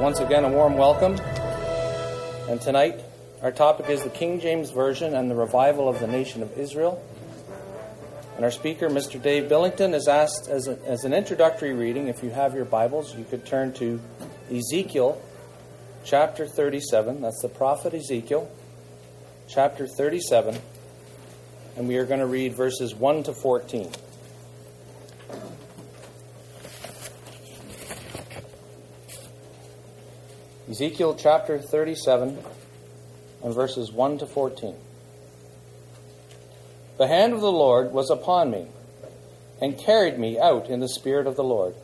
once again, a warm welcome. And tonight, our topic is the King James Version and the revival of the nation of Israel. And our speaker, Mr. Dave Billington, is asked as, a, as an introductory reading, if you have your Bibles, you could turn to Ezekiel chapter 37. That's the prophet Ezekiel, chapter 37. And we are going to read verses 1 to 14. Ezekiel chapter 37 and verses 1 to 14. The hand of the Lord was upon me, and carried me out in the spirit of the Lord,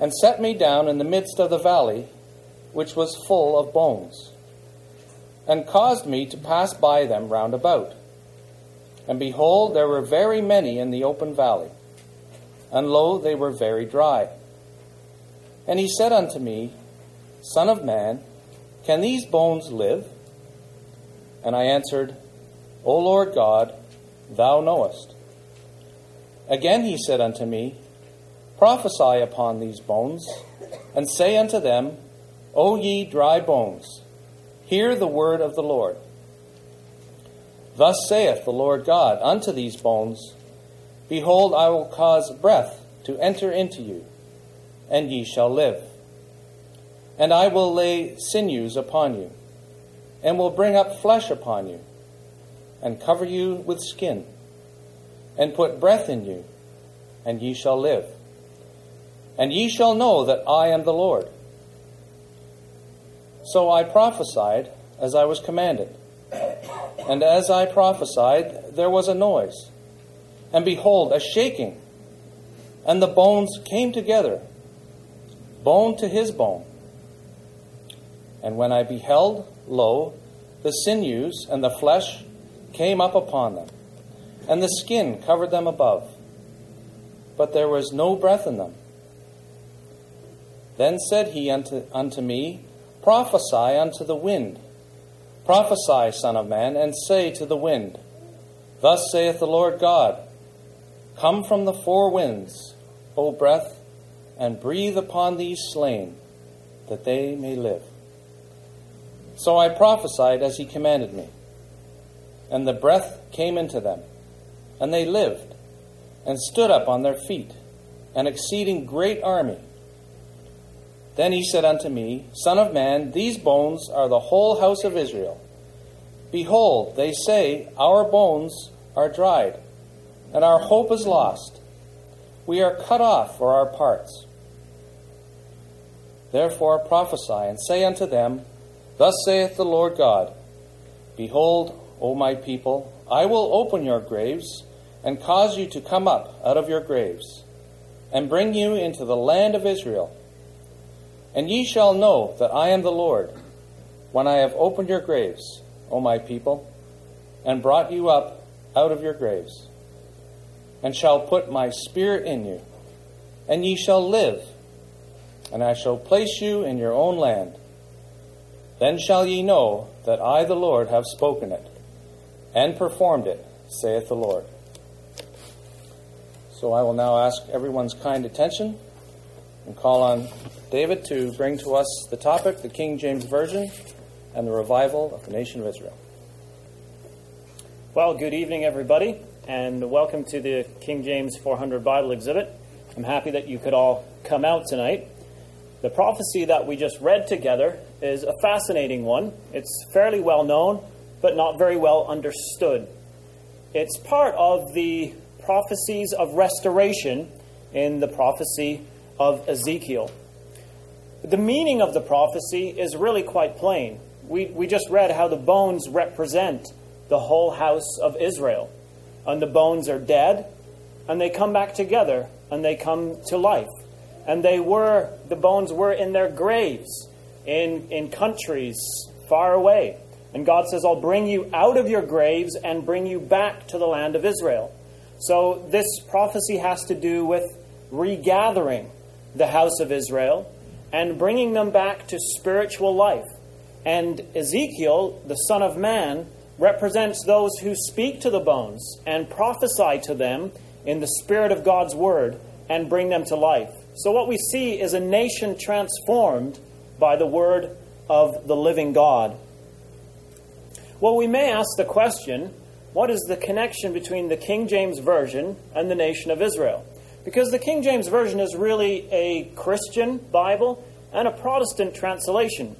and set me down in the midst of the valley, which was full of bones, and caused me to pass by them round about. And behold, there were very many in the open valley, and lo, they were very dry. And he said unto me, Son of man, can these bones live? And I answered, O Lord God, thou knowest. Again he said unto me, Prophesy upon these bones, and say unto them, O ye dry bones, hear the word of the Lord. Thus saith the Lord God unto these bones, Behold, I will cause breath to enter into you, and ye shall live. And I will lay sinews upon you, and will bring up flesh upon you, and cover you with skin, and put breath in you, and ye shall live. And ye shall know that I am the Lord. So I prophesied as I was commanded. And as I prophesied, there was a noise. And behold, a shaking. And the bones came together, bone to his bone. And when I beheld, lo, the sinews and the flesh came up upon them, and the skin covered them above, but there was no breath in them. Then said he unto, unto me, Prophesy unto the wind. Prophesy, Son of Man, and say to the wind, Thus saith the Lord God, Come from the four winds, O breath, and breathe upon these slain, that they may live. So I prophesied as he commanded me. And the breath came into them, and they lived, and stood up on their feet, an exceeding great army. Then he said unto me, Son of man, these bones are the whole house of Israel. Behold, they say, Our bones are dried, and our hope is lost. We are cut off for our parts. Therefore prophesy, and say unto them, Thus saith the Lord God Behold, O my people, I will open your graves and cause you to come up out of your graves, and bring you into the land of Israel. And ye shall know that I am the Lord, when I have opened your graves, O my people, and brought you up out of your graves, and shall put my spirit in you, and ye shall live, and I shall place you in your own land then shall ye know that I, the Lord, have spoken it, and performed it, saith the Lord. So I will now ask everyone's kind attention and call on David to bring to us the topic, the King James Version, and the revival of the nation of Israel. Well, good evening, everybody, and welcome to the King James 400 Bible exhibit. I'm happy that you could all come out tonight. The prophecy that we just read together is a fascinating one. It's fairly well known, but not very well understood. It's part of the prophecies of restoration in the prophecy of Ezekiel. The meaning of the prophecy is really quite plain. We, we just read how the bones represent the whole house of Israel. And the bones are dead, and they come back together, and they come to life and they were the bones were in their graves in in countries far away. And god says i'll bring you out of your graves and bring you back to the land of israel. So this prophecy has to do with regathering the house of israel and bringing them back to spiritual life. And ezekiel the son of man represents those who speak to the bones and prophesy to them in the spirit of god's word and bring them to life so, what we see is a nation transformed by the word of the living God. Well, we may ask the question what is the connection between the King James Version and the nation of Israel? Because the King James Version is really a Christian Bible and a Protestant translation.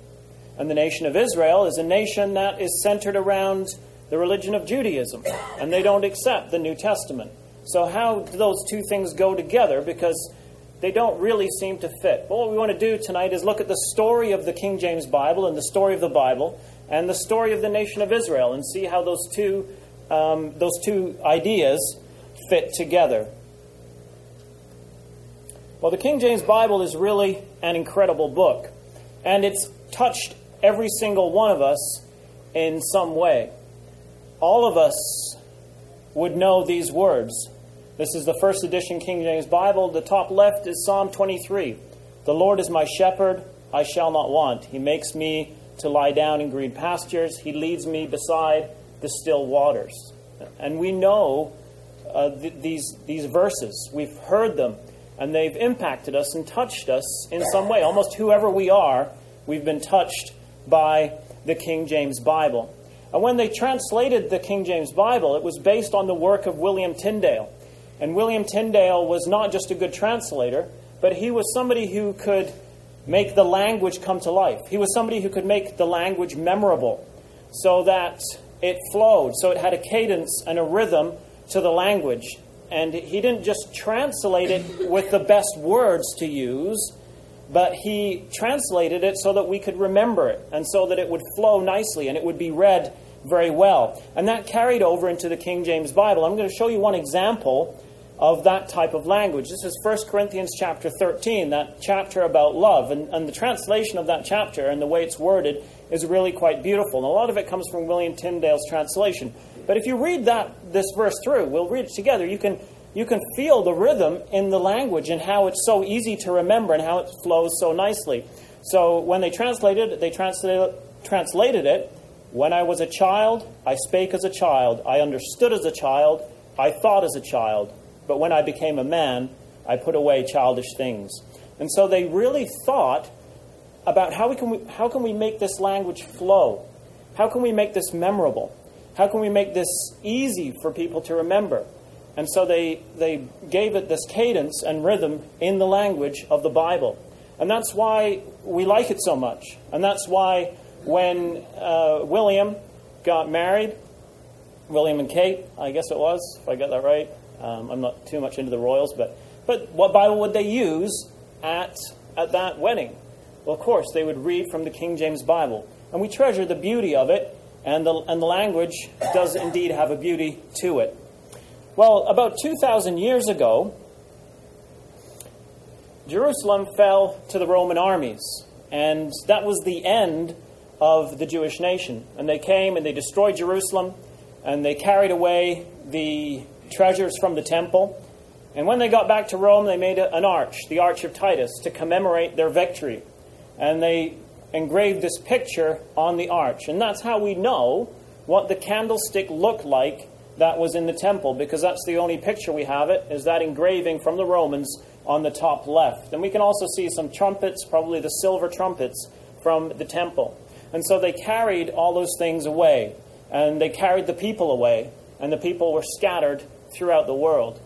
And the nation of Israel is a nation that is centered around the religion of Judaism, and they don't accept the New Testament. So, how do those two things go together? Because they don't really seem to fit. But what we want to do tonight is look at the story of the King James Bible and the story of the Bible and the story of the nation of Israel and see how those two, um, those two ideas fit together. Well, the King James Bible is really an incredible book, and it's touched every single one of us in some way. All of us would know these words. This is the first edition King James Bible. The top left is Psalm 23. The Lord is my shepherd, I shall not want. He makes me to lie down in green pastures. He leads me beside the still waters. And we know uh, th- these, these verses. We've heard them, and they've impacted us and touched us in some way. Almost whoever we are, we've been touched by the King James Bible. And when they translated the King James Bible, it was based on the work of William Tyndale. And William Tyndale was not just a good translator, but he was somebody who could make the language come to life. He was somebody who could make the language memorable so that it flowed, so it had a cadence and a rhythm to the language. And he didn't just translate it with the best words to use, but he translated it so that we could remember it and so that it would flow nicely and it would be read very well. And that carried over into the King James Bible. I'm going to show you one example of that type of language. This is 1 Corinthians chapter 13, that chapter about love. And, and the translation of that chapter and the way it's worded is really quite beautiful. And a lot of it comes from William Tyndale's translation. But if you read that this verse through, we'll read it together, you can you can feel the rhythm in the language and how it's so easy to remember and how it flows so nicely. So when they translated it, they translated, translated it, when I was a child, I spake as a child, I understood as a child, I thought as a child. But when I became a man, I put away childish things. And so they really thought about how, we can, we, how can we make this language flow? How can we make this memorable? How can we make this easy for people to remember? And so they, they gave it this cadence and rhythm in the language of the Bible. And that's why we like it so much. And that's why when uh, William got married, William and Kate, I guess it was, if I got that right. Um, I'm not too much into the royals, but, but what Bible would they use at, at that wedding? Well, of course, they would read from the King James Bible. And we treasure the beauty of it, and the, and the language does indeed have a beauty to it. Well, about 2,000 years ago, Jerusalem fell to the Roman armies, and that was the end of the Jewish nation. And they came and they destroyed Jerusalem, and they carried away the treasures from the temple. And when they got back to Rome, they made an arch, the Arch of Titus, to commemorate their victory. And they engraved this picture on the arch. And that's how we know what the candlestick looked like that was in the temple, because that's the only picture we have it, is that engraving from the Romans on the top left. And we can also see some trumpets, probably the silver trumpets from the temple. And so they carried all those things away, and they carried the people away, and the people were scattered throughout the world.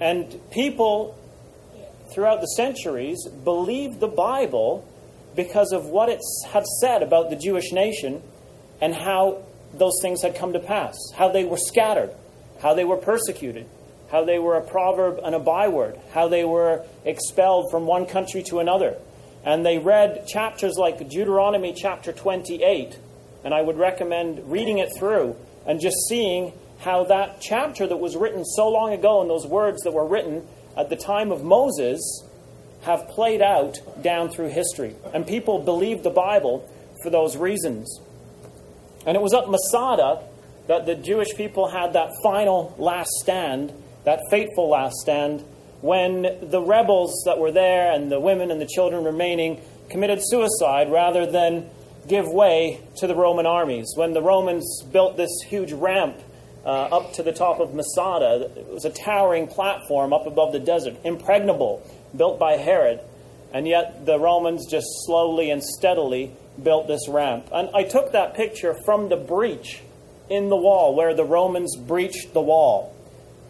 And people throughout the centuries believed the Bible because of what it had said about the Jewish nation and how those things had come to pass, how they were scattered, how they were persecuted, how they were a proverb and a byword, how they were expelled from one country to another. And they read chapters like Deuteronomy chapter 28, and I would recommend reading it through and just seeing how that chapter that was written so long ago and those words that were written at the time of Moses have played out down through history. And people believed the Bible for those reasons. And it was at Masada that the Jewish people had that final last stand, that fateful last stand, when the rebels that were there and the women and the children remaining committed suicide rather than give way to the Roman armies. When the Romans built this huge ramp uh, up to the top of Masada. It was a towering platform up above the desert, impregnable, built by Herod. And yet the Romans just slowly and steadily built this ramp. And I took that picture from the breach in the wall where the Romans breached the wall.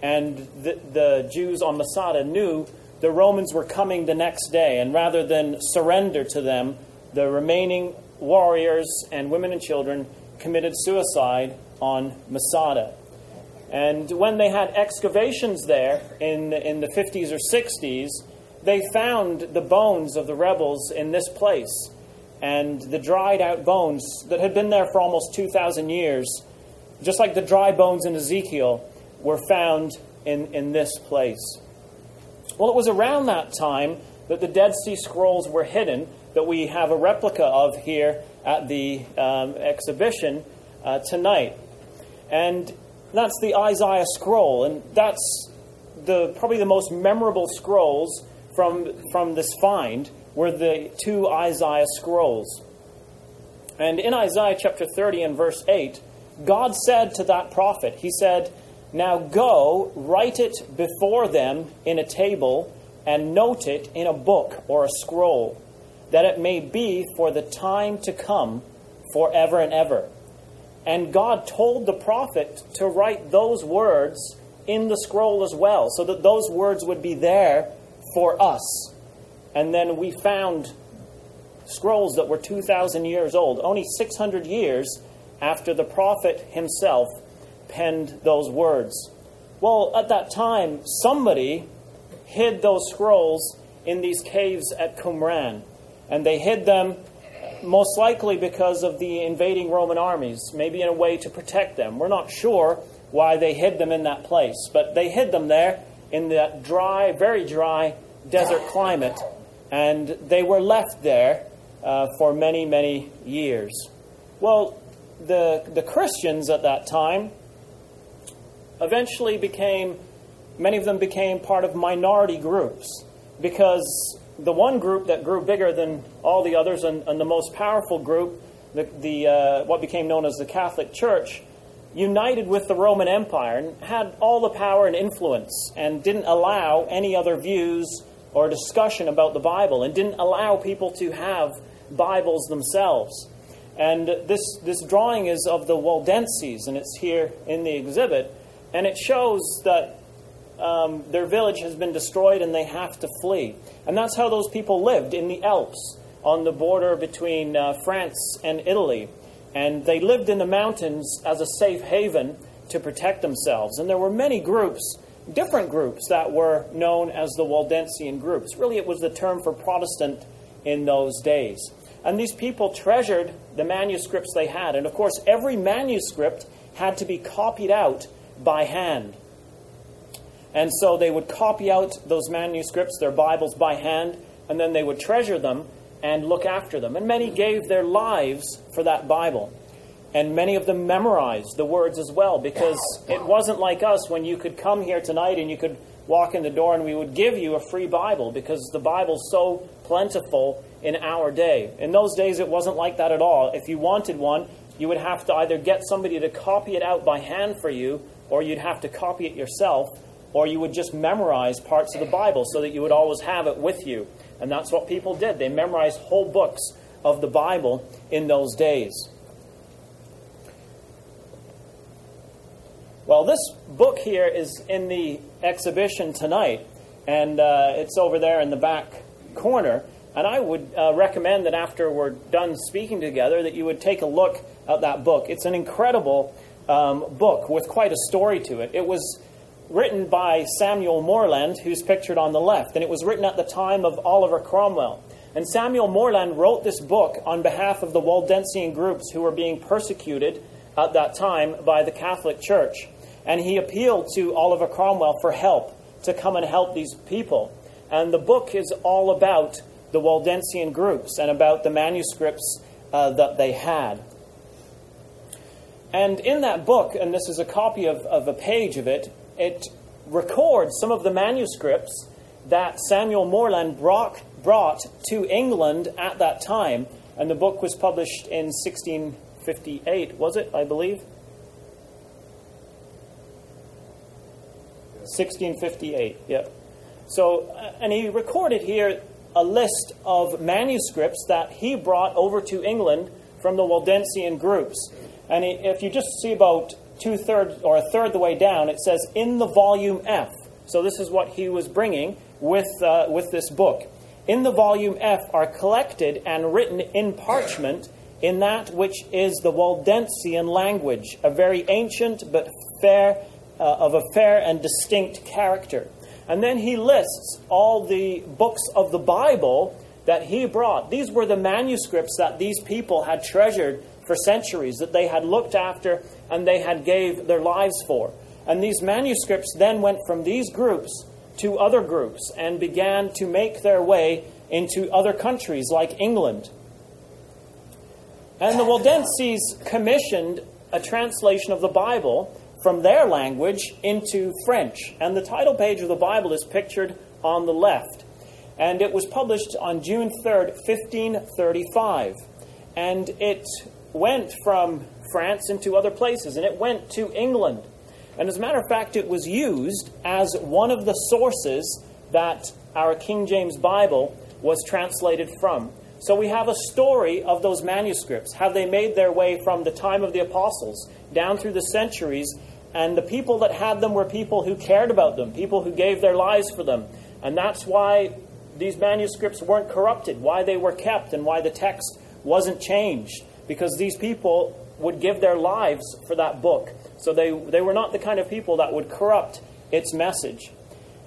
And the, the Jews on Masada knew the Romans were coming the next day. And rather than surrender to them, the remaining warriors and women and children committed suicide on Masada. And when they had excavations there in, in the 50s or 60s, they found the bones of the rebels in this place. And the dried out bones that had been there for almost 2,000 years, just like the dry bones in Ezekiel, were found in, in this place. Well, it was around that time that the Dead Sea Scrolls were hidden, that we have a replica of here at the um, exhibition uh, tonight. And that's the Isaiah scroll, and that's the, probably the most memorable scrolls from, from this find were the two Isaiah scrolls. And in Isaiah chapter 30 and verse 8, God said to that prophet, He said, Now go, write it before them in a table, and note it in a book or a scroll, that it may be for the time to come, forever and ever. And God told the prophet to write those words in the scroll as well, so that those words would be there for us. And then we found scrolls that were 2,000 years old, only 600 years after the prophet himself penned those words. Well, at that time, somebody hid those scrolls in these caves at Qumran. And they hid them most likely because of the invading Roman armies, maybe in a way to protect them. We're not sure why they hid them in that place, but they hid them there in that dry, very dry desert climate, and they were left there uh, for many, many years. Well, the, the Christians at that time eventually became, many of them became part of minority groups because the one group that grew bigger than all the others and, and the most powerful group, the, the, uh, what became known as the Catholic Church, united with the Roman Empire and had all the power and influence and didn't allow any other views or discussion about the Bible and didn't allow people to have Bibles themselves. And this, this drawing is of the Waldenses, and it's here in the exhibit. And it shows that um, their village has been destroyed and they have to flee. And that's how those people lived in the Alps on the border between uh, France and Italy. And they lived in the mountains as a safe haven to protect themselves. And there were many groups, different groups, that were known as the Waldensian groups. Really, it was the term for Protestant in those days. And these people treasured the manuscripts they had. And of course, every manuscript had to be copied out by hand. And so they would copy out those manuscripts, their Bibles, by hand, and then they would treasure them and look after them. And many gave their lives for that Bible. And many of them memorized the words as well, because it wasn't like us when you could come here tonight and you could walk in the door and we would give you a free Bible, because the Bible's so plentiful in our day. In those days, it wasn't like that at all. If you wanted one, you would have to either get somebody to copy it out by hand for you, or you'd have to copy it yourself or you would just memorize parts of the Bible so that you would always have it with you. And that's what people did. They memorized whole books of the Bible in those days. Well, this book here is in the exhibition tonight, and uh, it's over there in the back corner. And I would uh, recommend that after we're done speaking together, that you would take a look at that book. It's an incredible um, book with quite a story to it. It was written by Samuel Morland, who's pictured on the left, and it was written at the time of Oliver Cromwell. And Samuel Morland wrote this book on behalf of the Waldensian groups who were being persecuted at that time by the Catholic Church. And he appealed to Oliver Cromwell for help to come and help these people. And the book is all about the Waldensian groups and about the manuscripts uh, that they had. And in that book, and this is a copy of, of a page of it, it records some of the manuscripts that Samuel Morland brought, brought to England at that time. And the book was published in 1658, was it, I believe? 1658, yep. So, uh, and he recorded here a list of manuscripts that he brought over to England from the Waldensian groups. And if you just see about two thirds or a third the way down, it says in the volume F. So this is what he was bringing with, uh, with this book. In the volume F are collected and written in parchment in that which is the Waldensian language, a very ancient but fair, uh, of a fair and distinct character. And then he lists all the books of the Bible that he brought. These were the manuscripts that these people had treasured for centuries, that they had looked after and they had gave their lives for. And these manuscripts then went from these groups to other groups and began to make their way into other countries like England. And the Waldenses commissioned a translation of the Bible from their language into French. And the title page of the Bible is pictured on the left. And it was published on June 3rd, 1535. And it went from France into other places, and it went to England. And as a matter of fact, it was used as one of the sources that our King James Bible was translated from. So we have a story of those manuscripts, how they made their way from the time of the apostles down through the centuries, and the people that had them were people who cared about them, people who gave their lives for them. And that's why these manuscripts weren't corrupted, why they were kept, and why the text wasn't changed, because these people would give their lives for that book. So they, they were not the kind of people that would corrupt its message.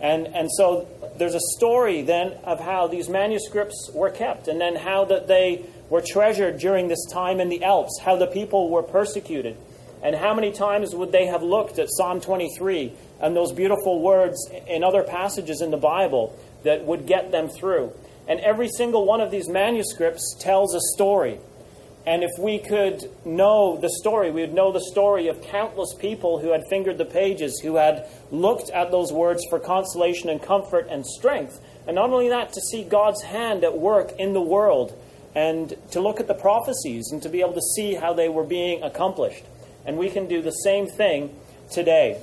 And, and so there's a story then of how these manuscripts were kept, and then how that they were treasured during this time in the Alps, how the people were persecuted, and how many times would they have looked at Psalm 23 and those beautiful words in other passages in the Bible that would get them through. And every single one of these manuscripts tells a story. And if we could know the story, we would know the story of countless people who had fingered the pages, who had looked at those words for consolation and comfort and strength. And not only that, to see God's hand at work in the world and to look at the prophecies and to be able to see how they were being accomplished. And we can do the same thing today.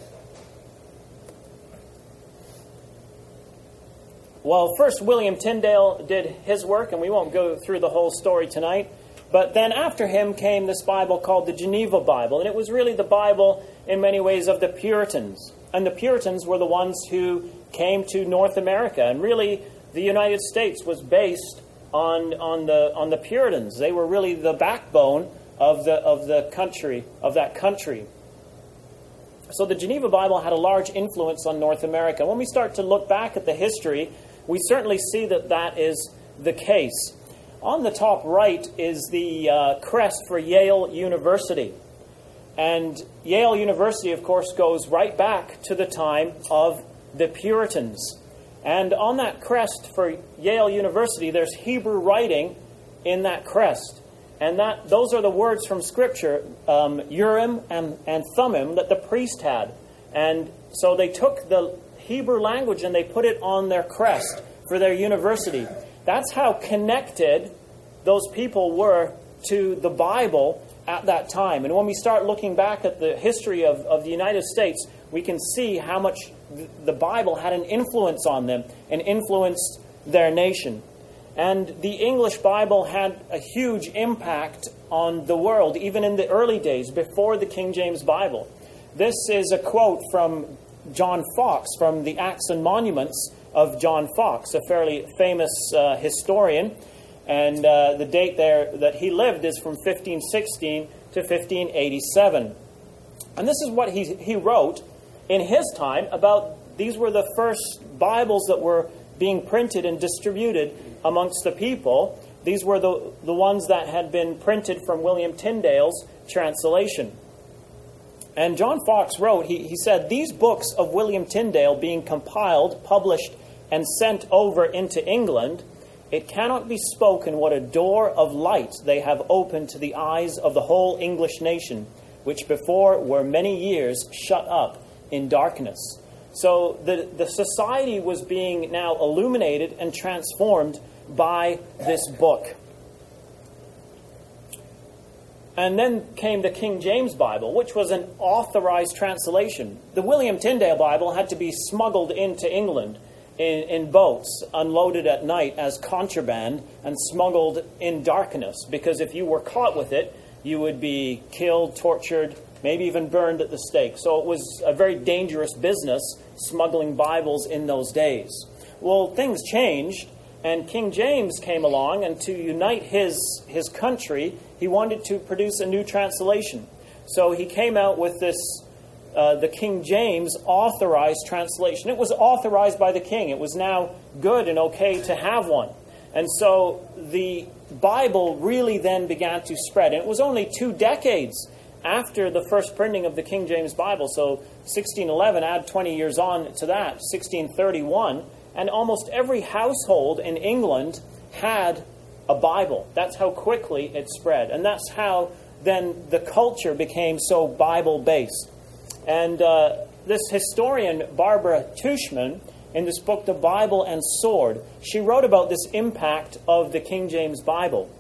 Well, first, William Tyndale did his work, and we won't go through the whole story tonight. But then after him came this Bible called the Geneva Bible, and it was really the Bible in many ways of the Puritans. And the Puritans were the ones who came to North America, and really the United States was based on, on, the, on the Puritans. They were really the backbone of the, of the country, of that country. So the Geneva Bible had a large influence on North America. When we start to look back at the history, we certainly see that that is the case. On the top right is the uh, crest for Yale University. And Yale University, of course, goes right back to the time of the Puritans. And on that crest for Yale University, there's Hebrew writing in that crest. And that, those are the words from Scripture, um, Urim and, and Thummim, that the priest had. And so they took the Hebrew language and they put it on their crest for their university. That's how connected those people were to the Bible at that time. And when we start looking back at the history of, of the United States, we can see how much the Bible had an influence on them and influenced their nation. And the English Bible had a huge impact on the world, even in the early days, before the King James Bible. This is a quote from John Foxe from the Acts and Monuments of John Foxe, a fairly famous uh, historian. And uh, the date there that he lived is from 1516 to 1587. And this is what he, he wrote in his time about these were the first Bibles that were being printed and distributed amongst the people. These were the, the ones that had been printed from William Tyndale's translation. And John Foxe wrote, he, he said, These books of William Tyndale being compiled, published, and sent over into England, it cannot be spoken what a door of light they have opened to the eyes of the whole English nation, which before were many years shut up in darkness. So the, the society was being now illuminated and transformed by this book. And then came the King James Bible, which was an authorized translation. The William Tyndale Bible had to be smuggled into England in, in boats unloaded at night as contraband and smuggled in darkness because if you were caught with it, you would be killed, tortured, maybe even burned at the stake. So it was a very dangerous business smuggling Bibles in those days. Well, things changed, and King James came along, and to unite his, his country, he wanted to produce a new translation. So he came out with this uh, the King James authorized translation. It was authorized by the king. It was now good and okay to have one. And so the Bible really then began to spread. And it was only two decades after the first printing of the King James Bible. So 1611, add 20 years on to that, 1631, and almost every household in England had a Bible. That's how quickly it spread. And that's how then the culture became so Bible based. And uh, this historian, Barbara Tuchman, in this book, The Bible and Sword, she wrote about this impact of the King James Bible.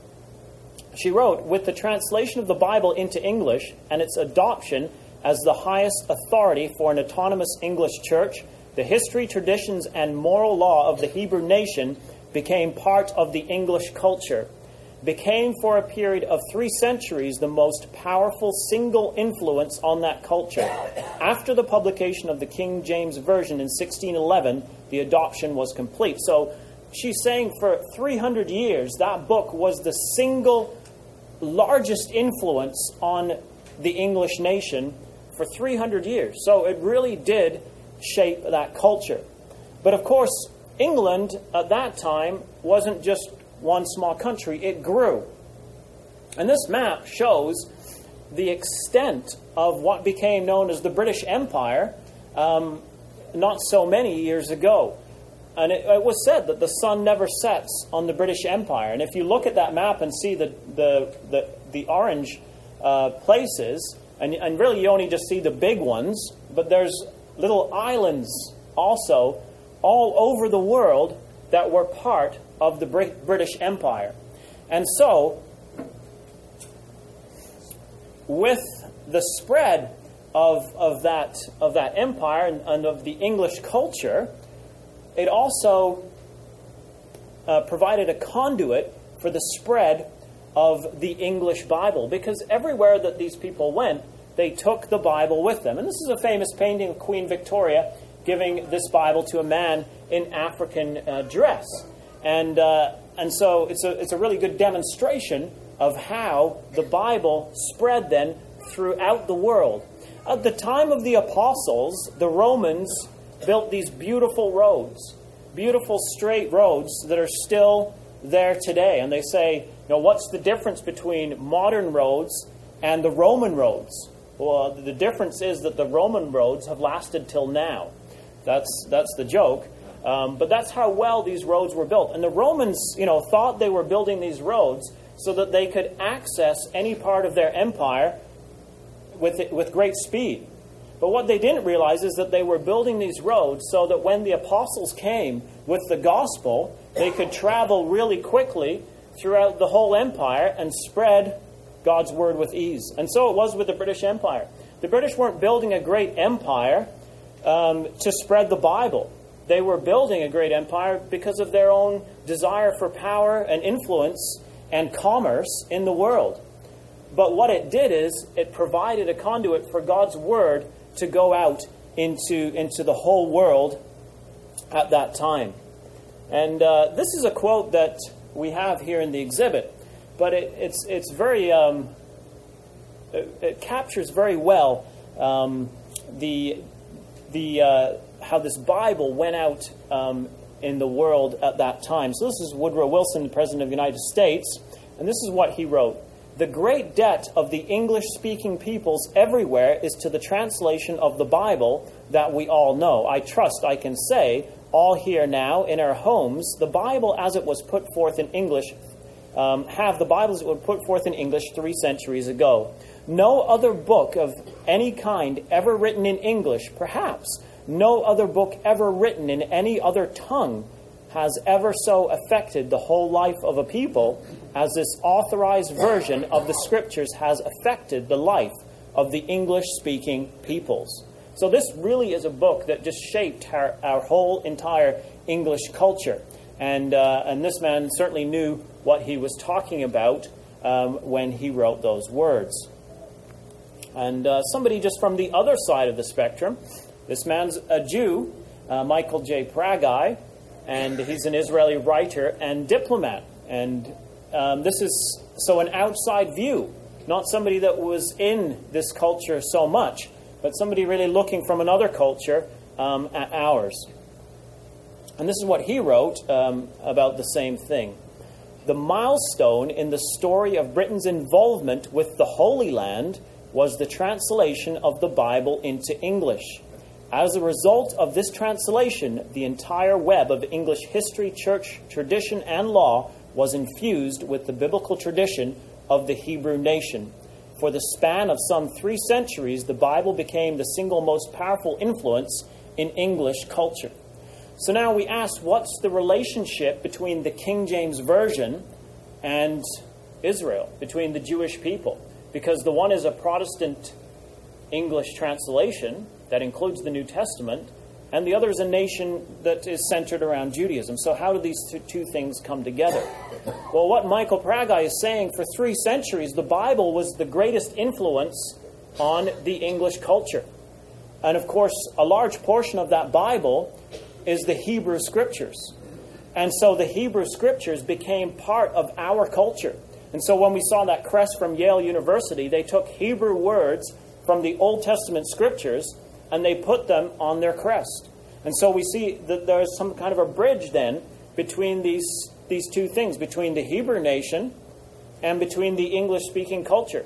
She wrote, with the translation of the Bible into English and its adoption as the highest authority for an autonomous English church, the history, traditions, and moral law of the Hebrew nation became part of the English culture became for a period of three centuries the most powerful single influence on that culture. After the publication of the King James Version in 1611, the adoption was complete. So she's saying for 300 years, that book was the single largest influence on the English nation for 300 years. So it really did shape that culture. But of course, England at that time wasn't just one small country, it grew. And this map shows the extent of what became known as the British Empire um, not so many years ago. And it, it, was said that the sun never sets on the British Empire. And if you look at that map and see the, the, the, the orange uh, places, and, and really you only just see the big ones, but there's little islands also all over the world that were part of the British Empire. And so, with the spread of, of, that, of that empire and, and of the English culture, it also uh, provided a conduit for the spread of the English Bible because everywhere that these people went, they took the Bible with them. And this is a famous painting of Queen Victoria giving this Bible to a man in African uh, dress. And, uh, and so it's a, it's a really good demonstration of how the Bible spread then throughout the world. At the time of the apostles, the Romans built these beautiful roads, beautiful straight roads that are still there today. And they say, you know, what's the difference between modern roads and the Roman roads? Well, the difference is that the Roman roads have lasted till now. That's, that's the joke. Um, but that's how well these roads were built. And the Romans, you know, thought they were building these roads so that they could access any part of their empire with, it, with great speed. But what they didn't realize is that they were building these roads so that when the apostles came with the gospel, they could travel really quickly throughout the whole empire and spread God's word with ease. And so it was with the British Empire. The British weren't building a great empire um, to spread the Bible. They were building a great empire because of their own desire for power and influence and commerce in the world. But what it did is it provided a conduit for God's word to go out into, into the whole world at that time. And uh, this is a quote that we have here in the exhibit, but it, it's, it's very, um, it, it, captures very well um, the, the, uh, how this Bible went out um, in the world at that time. So this is Woodrow Wilson, the President of the United States, and this is what he wrote. The great debt of the English speaking peoples everywhere is to the translation of the Bible that we all know. I trust I can say, all here now in our homes, the Bible as it was put forth in English, um, have the Bibles that were put forth in English three centuries ago. No other book of any kind ever written in English, perhaps, no other book ever written in any other tongue has ever so affected the whole life of a people as this authorized version of the scriptures has affected the life of the English speaking peoples. So this really is a book that just shaped our, our whole entire English culture. And, uh, and this man certainly knew what he was talking about um, when he wrote those words. And uh, somebody just from the other side of the spectrum, this man's a Jew, uh, Michael J. Pragai, and he's an Israeli writer and diplomat. And um, this is so an outside view, not somebody that was in this culture so much, but somebody really looking from another culture um, at ours. And this is what he wrote um, about the same thing. The milestone in the story of Britain's involvement with the Holy Land was the translation of the Bible into English. As a result of this translation, the entire web of English history, church, tradition, and law was infused with the biblical tradition of the Hebrew nation. For the span of some three centuries, the Bible became the single most powerful influence in English culture. So now we ask what's the relationship between the King James Version and Israel, between the Jewish people? Because the one is a Protestant English translation, that includes the New Testament, and the other is a nation that is centered around Judaism. So, how do these two things come together? Well, what Michael Pragai is saying for three centuries, the Bible was the greatest influence on the English culture. And of course, a large portion of that Bible is the Hebrew Scriptures. And so the Hebrew Scriptures became part of our culture. And so when we saw that crest from Yale University, they took Hebrew words from the Old Testament Scriptures and they put them on their crest. And so we see that there's some kind of a bridge then between these, these two things, between the Hebrew nation and between the English speaking culture.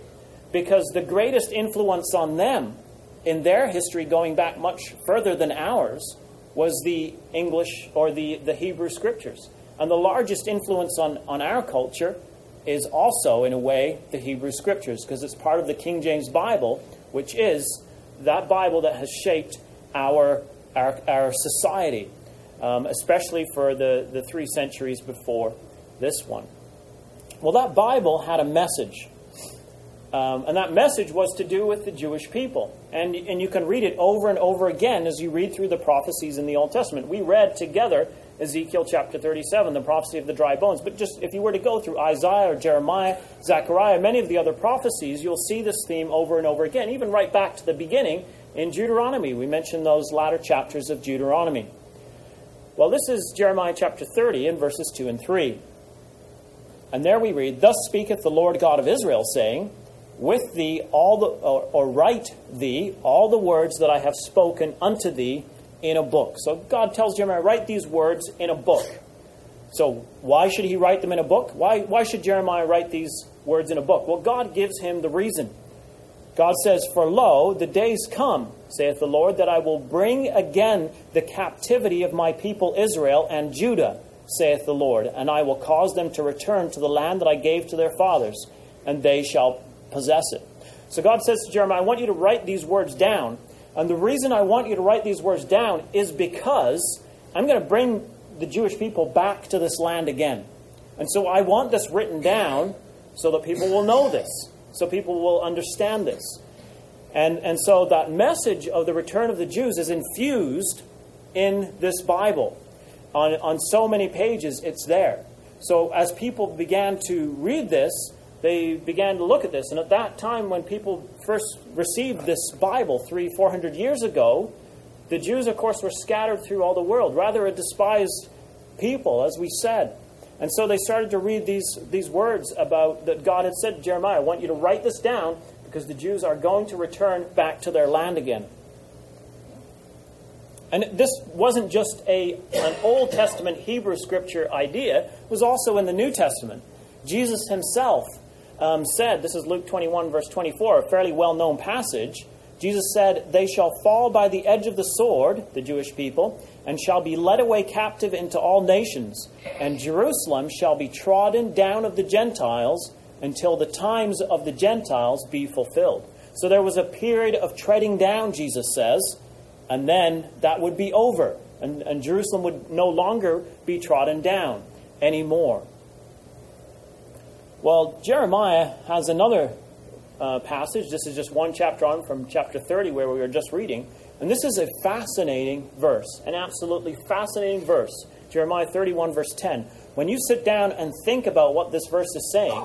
Because the greatest influence on them in their history, going back much further than ours, was the English or the, the Hebrew scriptures. And the largest influence on, on our culture is also, in a way, the Hebrew scriptures, because it's part of the King James Bible, which is that Bible that has shaped our, our, our society, um, especially for the, the three centuries before this one. Well, that Bible had a message. Um, and that message was to do with the Jewish people. And, and you can read it over and over again as you read through the prophecies in the Old Testament. We read together Ezekiel chapter 37, the prophecy of the dry bones. But just if you were to go through Isaiah or Jeremiah, Zechariah, many of the other prophecies, you'll see this theme over and over again, even right back to the beginning in Deuteronomy. We mentioned those latter chapters of Deuteronomy. Well, this is Jeremiah chapter 30 in verses 2 and 3. And there we read, Thus speaketh the Lord God of Israel, saying, With thee all the, or, or write thee all the words that I have spoken unto thee in a book. So God tells Jeremiah, write these words in a book. So why should he write them in a book? Why, why should Jeremiah write these words in a book? Well, God gives him the reason. God says, For lo, the days come, saith the Lord, that I will bring again the captivity of my people Israel and Judah, saith the Lord, and I will cause them to return to the land that I gave to their fathers, and they shall possess it. So God says to Jeremiah, I want you to write these words down and the reason I want you to write these words down is because I'm going to bring the Jewish people back to this land again. And so I want this written down so that people will know this, so people will understand this. And, and so that message of the return of the Jews is infused in this Bible. On, on so many pages, it's there. So as people began to read this, they began to look at this. And at that time, when people first received this Bible three, four hundred years ago, the Jews, of course, were scattered through all the world, rather a despised people, as we said. And so they started to read these, these words about that God had said to Jeremiah, I want you to write this down because the Jews are going to return back to their land again. And this wasn't just a, an Old Testament Hebrew scripture idea, it was also in the New Testament. Jesus himself um, said, this is Luke 21, verse 24, a fairly well known passage. Jesus said, They shall fall by the edge of the sword, the Jewish people, and shall be led away captive into all nations, and Jerusalem shall be trodden down of the Gentiles until the times of the Gentiles be fulfilled. So there was a period of treading down, Jesus says, and then that would be over, and, and Jerusalem would no longer be trodden down anymore. Well, Jeremiah has another uh, passage. This is just one chapter on from chapter 30, where we were just reading. And this is a fascinating verse, an absolutely fascinating verse. Jeremiah 31, verse 10. When you sit down and think about what this verse is saying,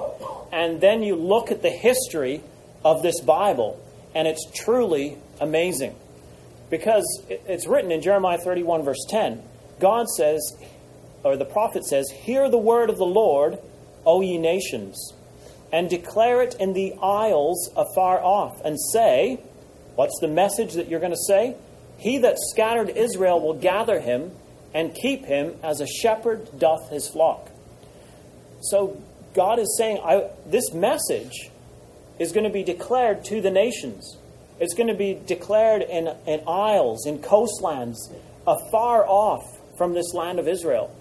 and then you look at the history of this Bible, and it's truly amazing. Because it's written in Jeremiah 31, verse 10. God says, or the prophet says, Hear the word of the Lord, O ye nations, and declare it in the isles afar off, and say, What's the message that you're going to say? He that scattered Israel will gather him and keep him as a shepherd doth his flock. So God is saying, this message is going to be declared to the nations. It's going to be declared in, in isles, in coastlands, afar off from this land of Israel.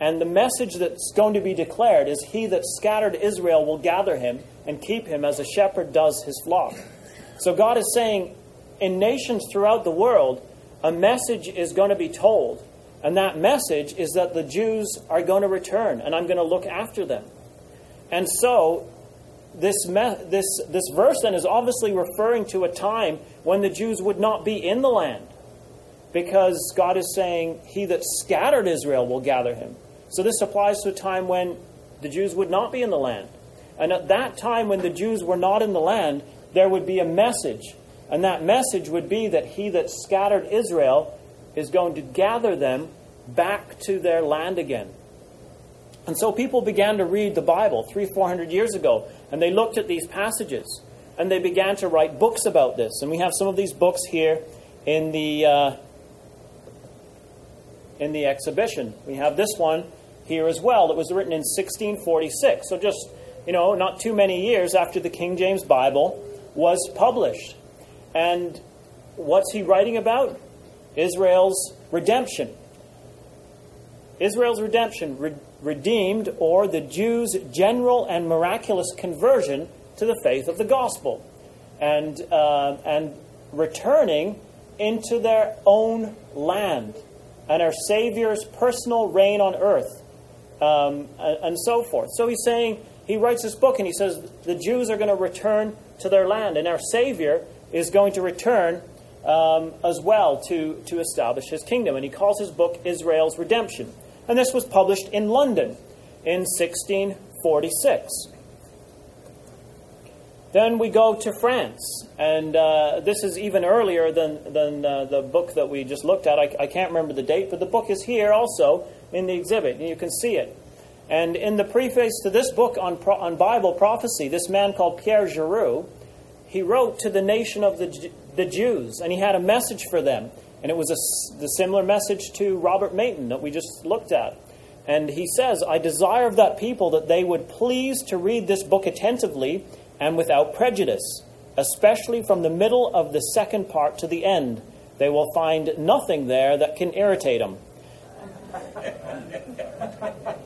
And the message that's going to be declared is He that scattered Israel will gather him and keep him as a shepherd does his flock. So God is saying, in nations throughout the world, a message is going to be told. And that message is that the Jews are going to return, and I'm going to look after them. And so, this, me- this, this verse then is obviously referring to a time when the Jews would not be in the land. Because God is saying, He that scattered Israel will gather him. So this applies to a time when the Jews would not be in the land. And at that time, when the Jews were not in the land, there would be a message. And that message would be that He that scattered Israel is going to gather them back to their land again. And so people began to read the Bible three, four hundred years ago, and they looked at these passages, and they began to write books about this. And we have some of these books here in the uh, in the exhibition. We have this one here as well that was written in 1646. So just you know, not too many years after the King James Bible was published. And what's he writing about? Israel's redemption. Israel's redemption, re- redeemed, or the Jews' general and miraculous conversion to the faith of the gospel, and, uh, and returning into their own land, and our Savior's personal reign on earth, um, and, so forth. So he's saying, he writes this book and he says the Jews are going to return to their land, and our Savior is going to return um, as well to, to establish his kingdom. And he calls his book Israel's Redemption. And this was published in London in 1646. Then we go to France, and uh, this is even earlier than, than uh, the book that we just looked at. I, I, can't remember the date, but the book is here also in the exhibit, and you can see it. And in the preface to this book on, on Bible prophecy, this man called Pierre Jurieu, he wrote to the nation of the, the Jews, and he had a message for them. And it was a, the similar message to Robert Maton that we just looked at. And he says, I desire of that people that they would please to read this book attentively and without prejudice, especially from the middle of the second part to the end. They will find nothing there that can irritate them.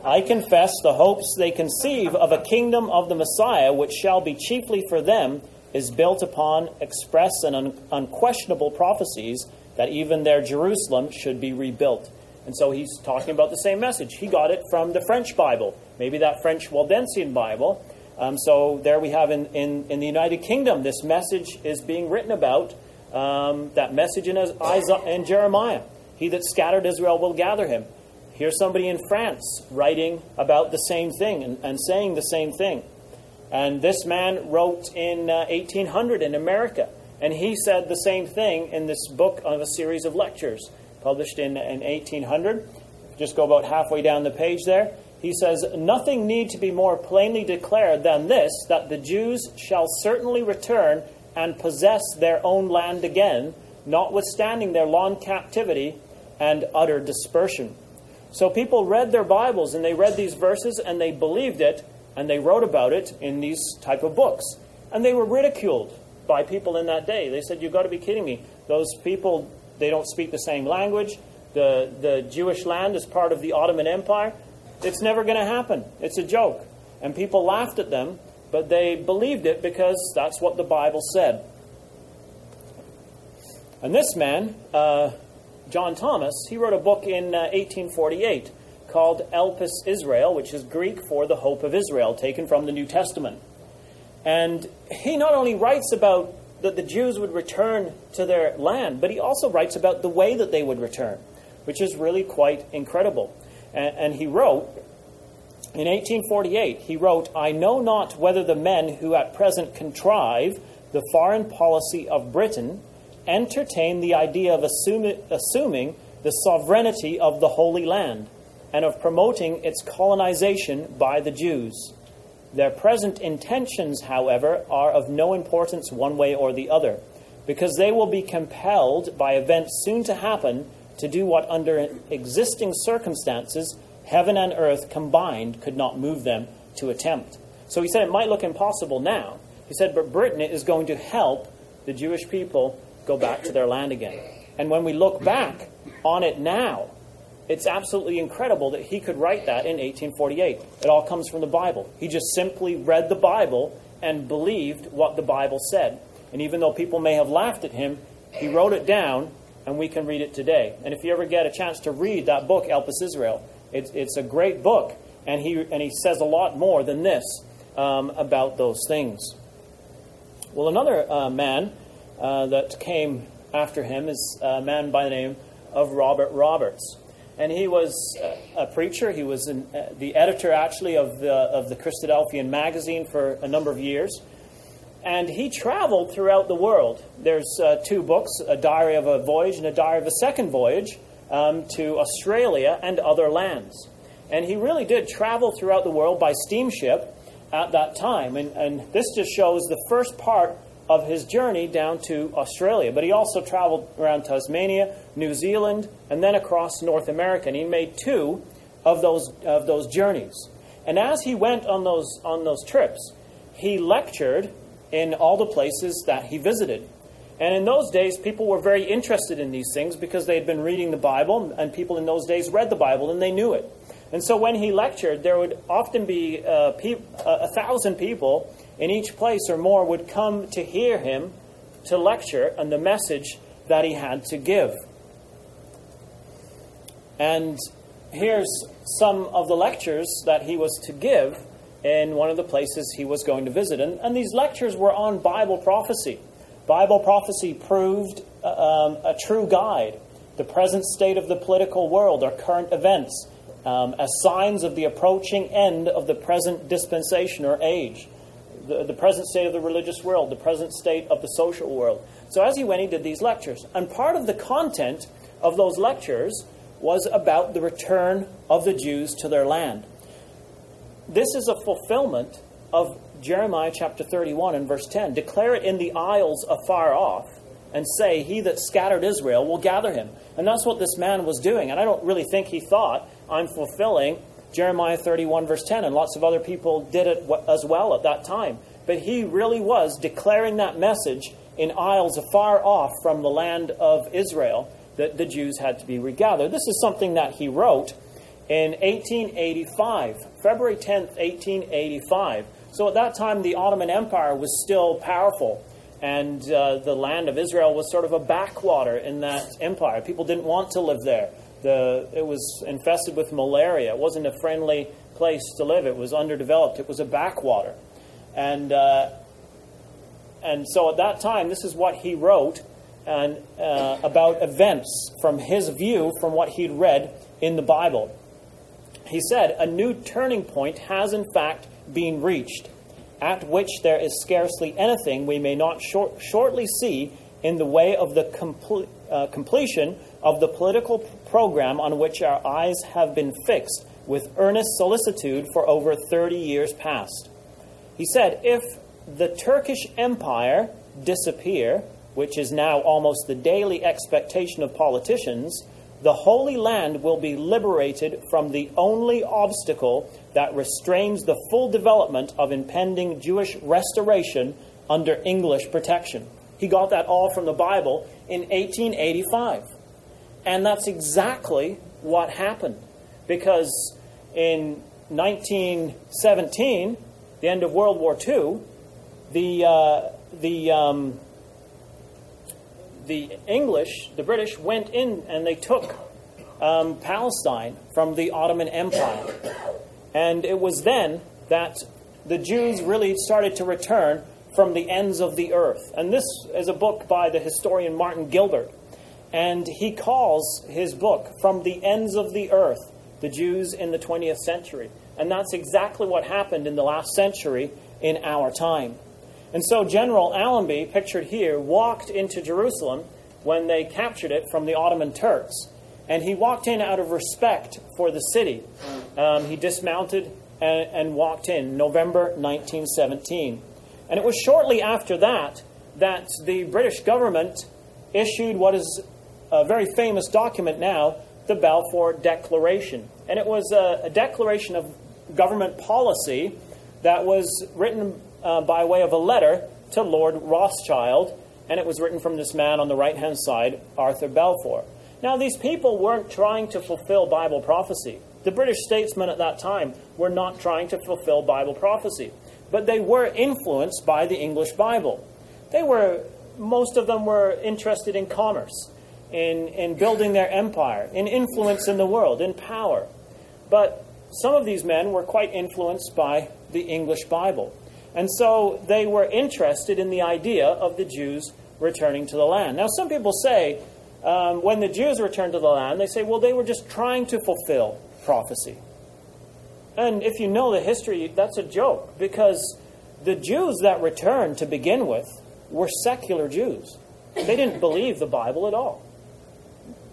I confess the hopes they conceive of a kingdom of the Messiah, which shall be chiefly for them is built upon express and un- unquestionable prophecies that even their Jerusalem should be rebuilt. And so he's talking about the same message. He got it from the French Bible, maybe that French Waldensian Bible. Um, so there we have in, in, in, the United Kingdom, this message is being written about. Um, that message in, Isaiah, in Jeremiah. He that scattered Israel will gather him. Here's somebody in France writing about the same thing and, and saying the same thing. And this man wrote in uh, 1800 in America. And he said the same thing in this book of a series of lectures published in, in 1800. Just go about halfway down the page there. He says, Nothing need to be more plainly declared than this that the Jews shall certainly return and possess their own land again, notwithstanding their long captivity and utter dispersion. So people read their Bibles and they read these verses and they believed it and they wrote about it in these type of books. And they were ridiculed by people in that day. They said, You've got to be kidding me. Those people, they don't speak the same language. The, the Jewish land is part of the Ottoman Empire. It's never going to happen. It's a joke. And people laughed at them, but they believed it because that's what the Bible said. And this man, uh, John Thomas, he wrote a book in uh, 1848 called Elpis Israel, which is Greek for the hope of Israel, taken from the New Testament. And he not only writes about that the Jews would return to their land, but he also writes about the way that they would return, which is really quite incredible. And, and he wrote, in 1848, he wrote, I know not whether the men who at present contrive the foreign policy of Britain entertain the idea of assuming, the sovereignty of the Holy Land and of promoting its colonization by the Jews. Their present intentions, however, are of no importance one way or the other, because they will be compelled by events soon to happen to do what, under existing circumstances, heaven and earth combined could not move them to attempt. So he said it might look impossible now. He said, but Britain is going to help the Jewish people go back to their land again. And when we look back on it now, it's absolutely incredible that he could write that in 1848. It all comes from the Bible. He just simply read the Bible and believed what the Bible said. And even though people may have laughed at him, he wrote it down and we can read it today. And if you ever get a chance to read that book, Elpis Israel, it's, it's a great book. And he, and he says a lot more than this um, about those things. Well, another uh, man uh, that came after him is a man by the name of Robert Roberts and he was a preacher. He was an, uh, the editor, actually, of the, of the Christadelphian magazine for a number of years. And he traveled throughout the world. There's uh, two books A Diary of a Voyage and A Diary of a Second Voyage um, to Australia and other lands. And he really did travel throughout the world by steamship at that time. And, and this just shows the first part of his journey down to Australia. But he also traveled around Tasmania, New Zealand, and then across North America. And he made two of those, of those journeys. And as he went on those, on those trips, he lectured in all the places that he visited. And in those days, people were very interested in these things because they had been reading the Bible, and people in those days read the Bible and they knew it. And so when he lectured, there would often be uh, pe- a thousand people in each place or more would come to hear him to lecture and the message that he had to give. And here's some of the lectures that he was to give in one of the places he was going to visit. And, and these lectures were on Bible prophecy. Bible prophecy proved uh, um, a true guide, the present state of the political world or current events, um, as signs of the approaching end of the present dispensation or age the, the present state of the religious world, the present state of the social world. So as he went, he did these lectures. And part of the content of those lectures was about the return of the Jews to their land. This is a fulfillment of Jeremiah chapter 31 and verse 10. Declare it in the isles afar off and say, He that scattered Israel will gather him. And that's what this man was doing. And I don't really think he thought, I'm fulfilling Jeremiah 31, verse 10, and lots of other people did it as well at that time. But he really was declaring that message in isles afar off from the land of Israel that the Jews had to be regathered. This is something that he wrote in 1885, February 10th, 1885. So at that time, the Ottoman Empire was still powerful, and uh, the land of Israel was sort of a backwater in that empire. People didn't want to live there the, it was infested with malaria. It wasn't a friendly place to live. It was underdeveloped. It was a backwater. And, uh, and so at that time, this is what he wrote and, uh, about events from his view, from what he'd read in the Bible. He said, A new turning point has in fact been reached, at which there is scarcely anything we may not short, shortly see in the way of the comple- uh, completion of the political program on which our eyes have been fixed with earnest solicitude for over 30 years past. He said, If the Turkish Empire disappear, which is now almost the daily expectation of politicians, the Holy Land will be liberated from the only obstacle that restrains the full development of impending Jewish restoration under English protection. He got that all from the Bible in 1885. And that's exactly what happened. Because in 1917, the end of World War II, the, uh, the, um, the English, the British, went in and they took um, Palestine from the Ottoman Empire. And it was then that the Jews really started to return from the ends of the earth. And this is a book by the historian Martin Gilbert. And he calls his book From the Ends of the Earth The Jews in the 20th Century. And that's exactly what happened in the last century in our time. And so General Allenby, pictured here, walked into Jerusalem when they captured it from the Ottoman Turks. And he walked in out of respect for the city. Um, he dismounted and, and walked in November 1917. And it was shortly after that that the British government issued what is a very famous document now, the Balfour Declaration. And it was a, a declaration of government policy that was written uh, by way of a letter to Lord Rothschild, and it was written from this man on the right hand side, Arthur Balfour. Now, these people weren't trying to fulfill Bible prophecy. The British statesmen at that time were not trying to fulfill Bible prophecy, but they were influenced by the English Bible. They were, most of them were interested in commerce, in, in building their empire, in influence in the world, in power. But some of these men were quite influenced by the English Bible. And so they were interested in the idea of the Jews returning to the land. Now, some people say, um, when the Jews returned to the land, they say, well, they were just trying to fulfill prophecy. And if you know the history, that's a joke because the Jews that returned to begin with were secular Jews. They didn't believe the Bible at all.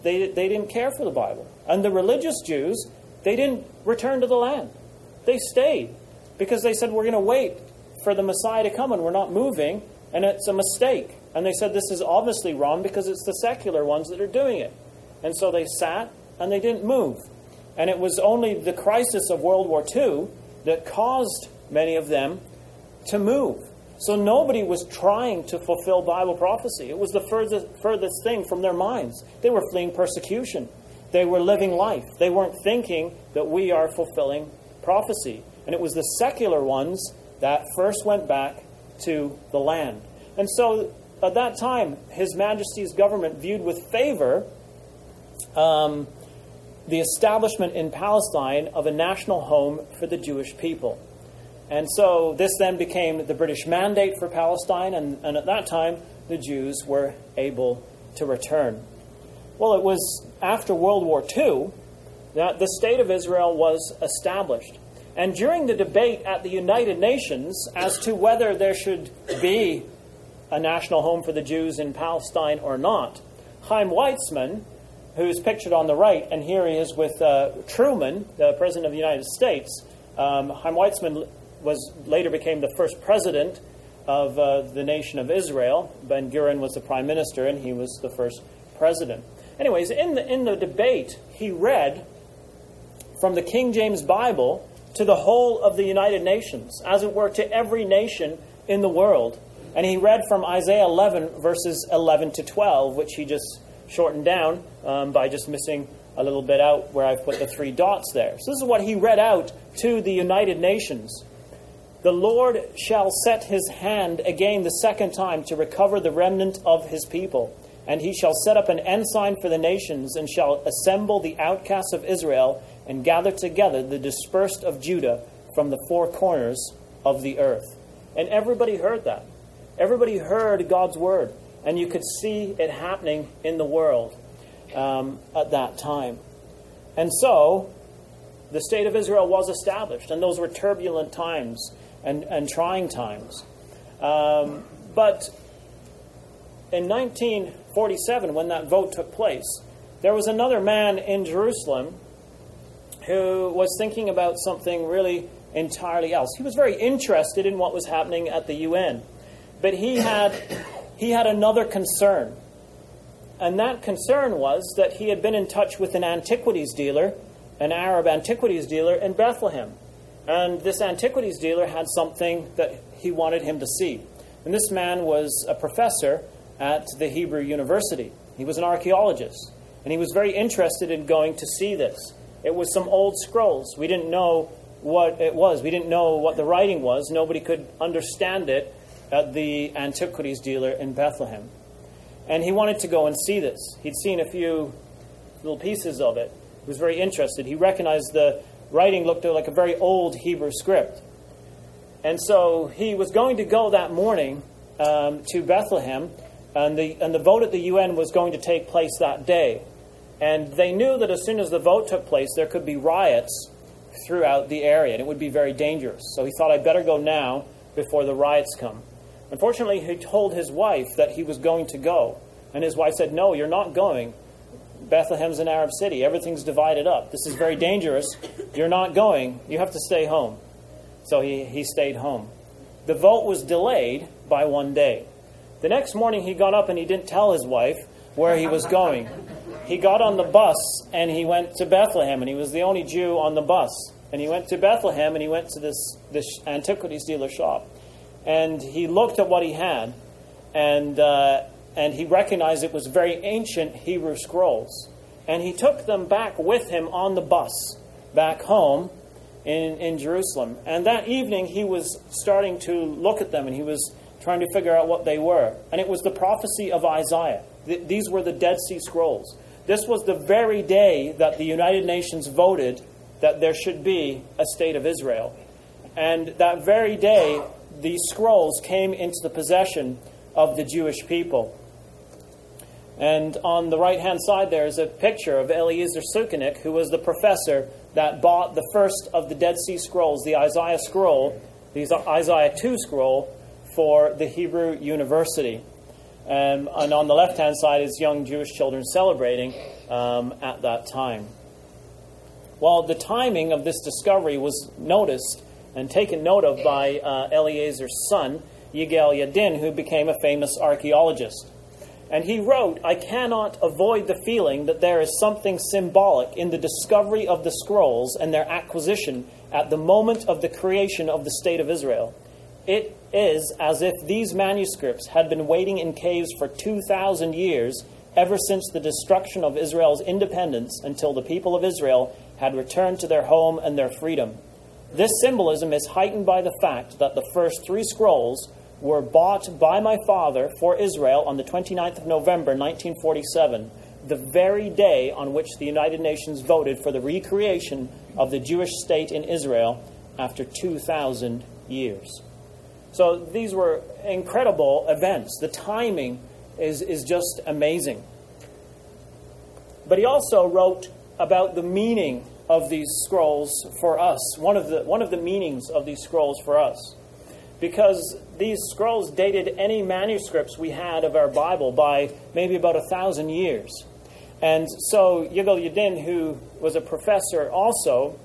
They, they didn't care for the Bible. And the religious Jews, they didn't return to the land. They stayed because they said, We're going to wait for the Messiah to come and we're not moving, and it's a mistake. And they said, This is obviously wrong because it's the secular ones that are doing it. And so they sat and they didn't move. And it was only the crisis of World War II that caused many of them to move. So nobody was trying to fulfill Bible prophecy. It was the furthest, furthest thing from their minds. They were fleeing persecution. They were living life. They weren't thinking that we are fulfilling prophecy. And it was the secular ones that first went back to the land. And so at that time, His Majesty's government viewed with favor um, the establishment in Palestine of a national home for the Jewish people. And so this then became the British mandate for Palestine, and, and at that time, the Jews were able to return. Well, it was after World War II that the State of Israel was established. And during the debate at the United Nations as to whether there should be a national home for the Jews in Palestine or not, Chaim Weizmann, who is pictured on the right, and here he is with uh, Truman, the President of the United States. Um, Weizmann was later became the first president of uh, the nation of Israel. Ben Gurion was the prime minister, and he was the first president. Anyways, in the in the debate, he read from the King James Bible to the whole of the United Nations, as it were, to every nation in the world. And he read from Isaiah 11, verses 11 to 12, which he just shortened down um, by just missing a little bit out where I've put the three dots there. So, this is what he read out to the United Nations. The Lord shall set his hand again the second time to recover the remnant of his people. And he shall set up an ensign for the nations, and shall assemble the outcasts of Israel, and gather together the dispersed of Judah from the four corners of the earth. And everybody heard that. Everybody heard God's word and you could see it happening in the world um, at that time. And so, the state of Israel was established, and those were turbulent times and, and trying times. Um, but in 1947, when that vote took place, there was another man in Jerusalem who was thinking about something really entirely else. He was very interested in what was happening at the UN, but he had he had another concern. And that concern was that he had been in touch with an antiquities dealer, an Arab antiquities dealer in Bethlehem. And this antiquities dealer had something that he wanted him to see. And this man was a professor at the Hebrew University. He was an archaeologist. And he was very interested in going to see this. It was some old scrolls. We didn't know what it was, we didn't know what the writing was. Nobody could understand it at the antiquities dealer in Bethlehem. And he wanted to go and see this. He'd seen a few little pieces of it. He was very interested. He recognized the writing looked like a very old Hebrew script. And so he was going to go that morning um, to Bethlehem, and the, and the vote at the UN was going to take place that day. And they knew that as soon as the vote took place, there could be riots throughout the area, and it would be very dangerous. So he thought, I'd better go now before the riots come. Unfortunately, he told his wife that he was going to go. And his wife said, No, you're not going. Bethlehem's an Arab city. Everything's divided up. This is very dangerous. You're not going. You have to stay home. So he, he stayed home. The vote was delayed by one day. The next morning, he got up and he didn't tell his wife where he was going. He got on the bus and he went to Bethlehem, and he was the only Jew on the bus. And he went to Bethlehem and he went to this, this antiquities dealer shop. And he looked at what he had, and, uh, and he recognized it was very ancient Hebrew scrolls. And he took them back with him on the bus back home in, in Jerusalem. And that evening he was starting to look at them and he was trying to figure out what they were. And it was the prophecy of Isaiah. Th- these were the Dead Sea Scrolls. This was the very day that the United Nations voted that there should be a state of Israel. And that very day, these scrolls came into the possession of the Jewish people. And on the right hand side, there is a picture of Eliezer Sukenik, who was the professor that bought the first of the Dead Sea Scrolls, the Isaiah scroll, the Isaiah 2 scroll, for the Hebrew University. Um, and on the left hand side is young Jewish children celebrating um, at that time. Well, the timing of this discovery was noticed and taken note of by uh, Eliezer's son, Yigal Yadin, who became a famous archaeologist. And he wrote, I cannot avoid the feeling that there is something symbolic in the discovery of the scrolls and their acquisition at the moment of the creation of the State of Israel. It is as if these manuscripts had been waiting in caves for 2,000 years, ever since the destruction of Israel's independence, until the people of Israel had returned to their home and their freedom. This symbolism is heightened by the fact that the first three scrolls were bought by my father for Israel on the 29th of November 1947, the very day on which the United Nations voted for the recreation of the Jewish state in Israel after 2,000 years. So these were incredible events. The timing is, is just amazing. But he also wrote about the meaning of these scrolls for us, one of the, one of the meanings of these scrolls for us because these scrolls dated any manuscripts we had of our Bible by maybe about a thousand years. And so Yigal Yadin, who was a professor also,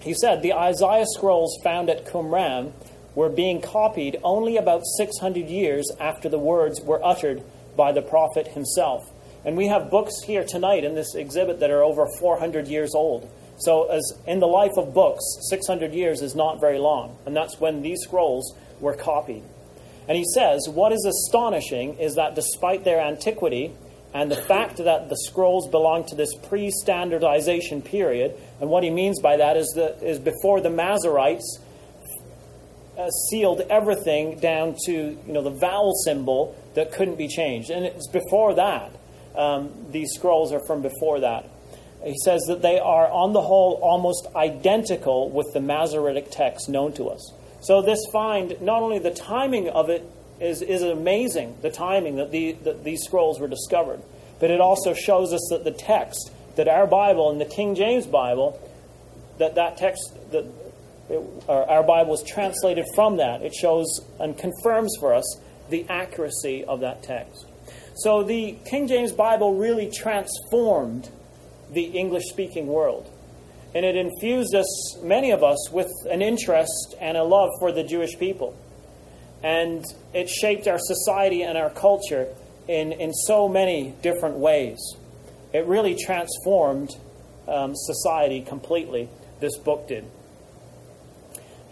he said the Isaiah scrolls found at Qumran were being copied only about 600 years after the words were uttered by the prophet himself. And we have books here tonight in this exhibit that are over 400 years old. So, as in the life of books, 600 years is not very long, and that's when these scrolls were copied. And he says, What is astonishing is that despite their antiquity and the fact that the scrolls belong to this pre standardization period, and what he means by that is, that is before the Masoretes uh, sealed everything down to you know, the vowel symbol that couldn't be changed. And it's before that. Um, these scrolls are from before that he says that they are, on the whole, almost identical with the Masoretic text known to us. So this find, not only the timing of it is, is amazing, the timing that, the, that these scrolls were discovered, but it also shows us that the text, that our Bible and the King James Bible, that that text, that it, uh, our Bible was translated from that. It shows and confirms for us the accuracy of that text. So the King James Bible really transformed the English speaking world. And it infused us, many of us, with an interest and a love for the Jewish people. And it shaped our society and our culture in, in so many different ways. It really transformed um, society completely, this book did.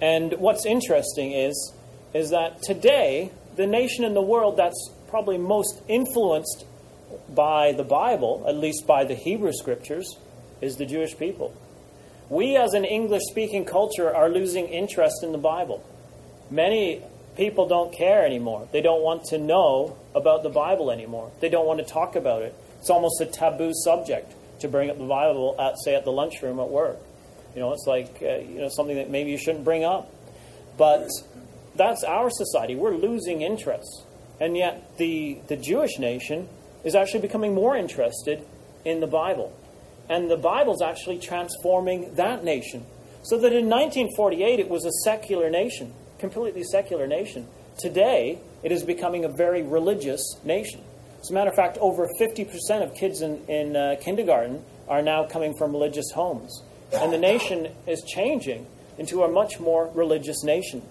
And what's interesting is, is that today, the nation in the world that's probably most influenced by the Bible, at least by the Hebrew scriptures, is the Jewish people. We, as an English speaking culture, are losing interest in the Bible. Many people don't care anymore. They don't want to know about the Bible anymore. They don't want to talk about it. It's almost a taboo subject to bring up the Bible at, say, at the lunchroom at work. You know, it's like uh, you know something that maybe you shouldn't bring up. But that's our society. We're losing interest. And yet, the, the Jewish nation is actually becoming more interested in the Bible. And the Bible's actually transforming that nation. So that in 1948, it was a secular nation, completely secular nation. Today, it is becoming a very religious nation. As a matter of fact, over 50% of kids in, in uh, kindergarten are now coming from religious homes. And the nation is changing into a much more religious nation.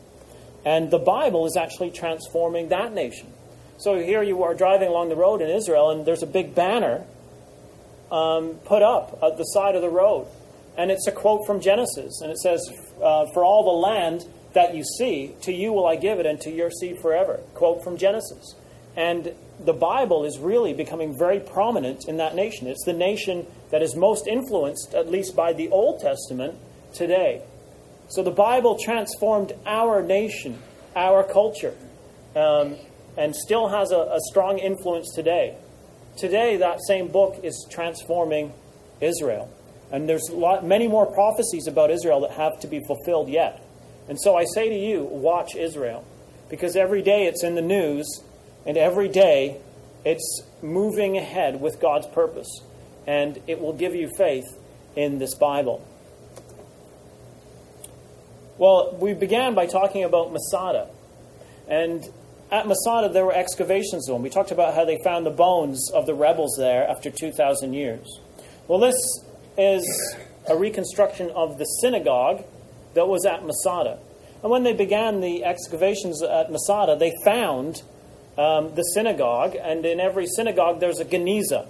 And the Bible is actually transforming that nation. So here you are driving along the road in Israel, and there's a big banner um, put up at the side of the road. And it's a quote from Genesis. And it says, uh, For all the land that you see, to you will I give it, and to your seed forever. Quote from Genesis. And the Bible is really becoming very prominent in that nation. It's the nation that is most influenced, at least by the Old Testament, today. So the Bible transformed our nation, our culture, um, and still has a, a strong influence today. Today, that same book is transforming Israel. And there's lot, many more prophecies about Israel that have to be fulfilled yet. And so I say to you, watch Israel. Because every day it's in the news, and every day it's moving ahead with God's purpose. And it will give you faith in this Bible. Well, we began by talking about Masada. And at Masada, there were excavations done. We talked about how they found the bones of the rebels there after 2,000 years. Well, this is a reconstruction of the synagogue that was at Masada. And when they began the excavations at Masada, they found um, the synagogue, and in every synagogue there's a geniza.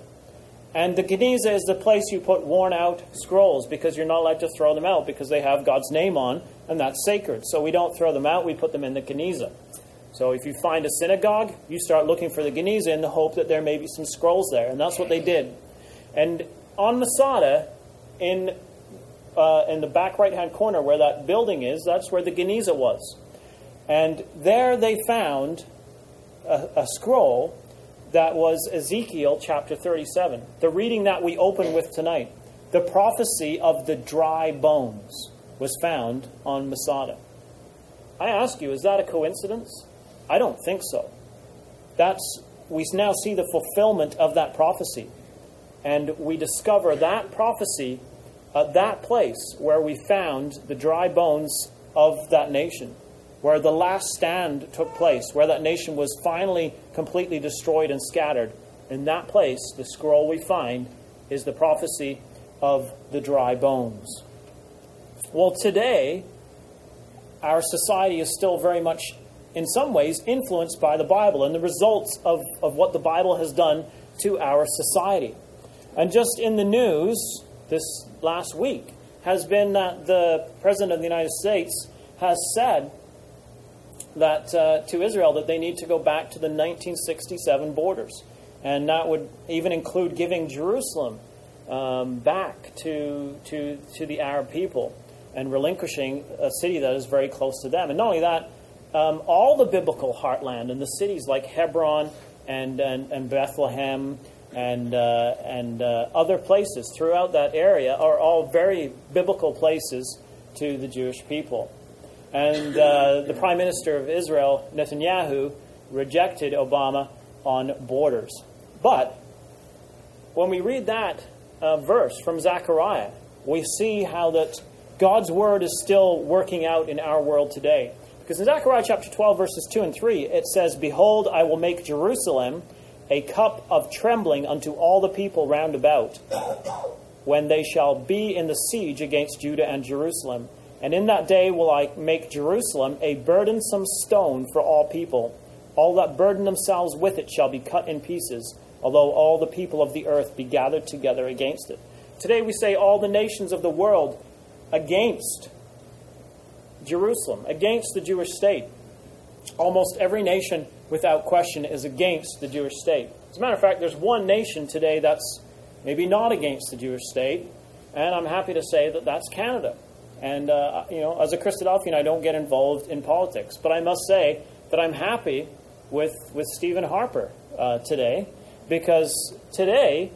And the geniza is the place you put worn out scrolls because you're not allowed to throw them out because they have God's name on and that's sacred. So we don't throw them out, we put them in the Geniza. So if you find a synagogue, you start looking for the Geniza in the hope that there may be some scrolls there. And that's what they did. And on Masada, in, uh, in the back right hand corner where that building is, that's where the Geniza was. And there they found a, a scroll that was Ezekiel chapter 37, the reading that we open with tonight, the prophecy of the dry bones was found on Masada. I ask you, is that a coincidence? I don't think so. That's we now see the fulfillment of that prophecy. And we discover that prophecy at that place where we found the dry bones of that nation, where the last stand took place, where that nation was finally completely destroyed and scattered. In that place, the scroll we find is the prophecy of the dry bones. Well, today, our society is still very much, in some ways, influenced by the Bible and the results of, of what the Bible has done to our society. And just in the news this last week has been that the President of the United States has said that uh, to Israel that they need to go back to the 1967 borders. And that would even include giving Jerusalem um, back to, to, to the Arab people and relinquishing a city that is very close to them. And not only that, um, all the biblical heartland and the cities like Hebron and, and, and Bethlehem and, uh, and uh, other places throughout that area are all very biblical places to the Jewish people. And uh, the Prime Minister of Israel, Netanyahu, rejected Obama on borders. But when we read that uh, verse from Zechariah, we see how that God's word is still working out in our world today. Because in Zechariah chapter 12, verses 2 and 3, it says, Behold, I will make Jerusalem a cup of trembling unto all the people round about, when they shall be in the siege against Judah and Jerusalem. And in that day will I make Jerusalem a burdensome stone for all people. All that burden themselves with it shall be cut in pieces, although all the people of the earth be gathered together against it. Today we say all the nations of the world against Jerusalem, against the Jewish state. Almost every nation, without question, is against the Jewish state. As a matter of fact, there's one nation today that's maybe not against the Jewish state, and I'm happy to say that that's Canada. And, uh, you know, as a Christadelphian, I don't get involved in politics, but I must say that I'm happy with, with Stephen Harper uh, today because today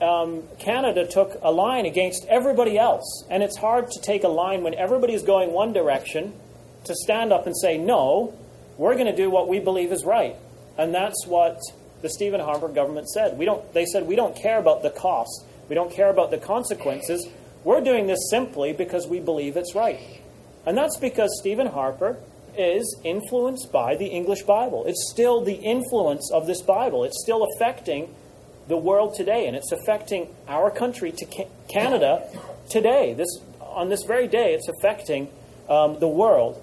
um, Canada took a line against everybody else. And it's hard to take a line when everybody is going one direction to stand up and say, no, we're going to do what we believe is right. And that's what the Stephen Harper government said. We don't, they said, we don't care about the cost, we don't care about the consequences. We're doing this simply because we believe it's right. And that's because Stephen Harper is influenced by the English Bible. It's still the influence of this Bible. It's still affecting the world today, and it's affecting our country to Canada today. This on this very day, it's affecting um, the world.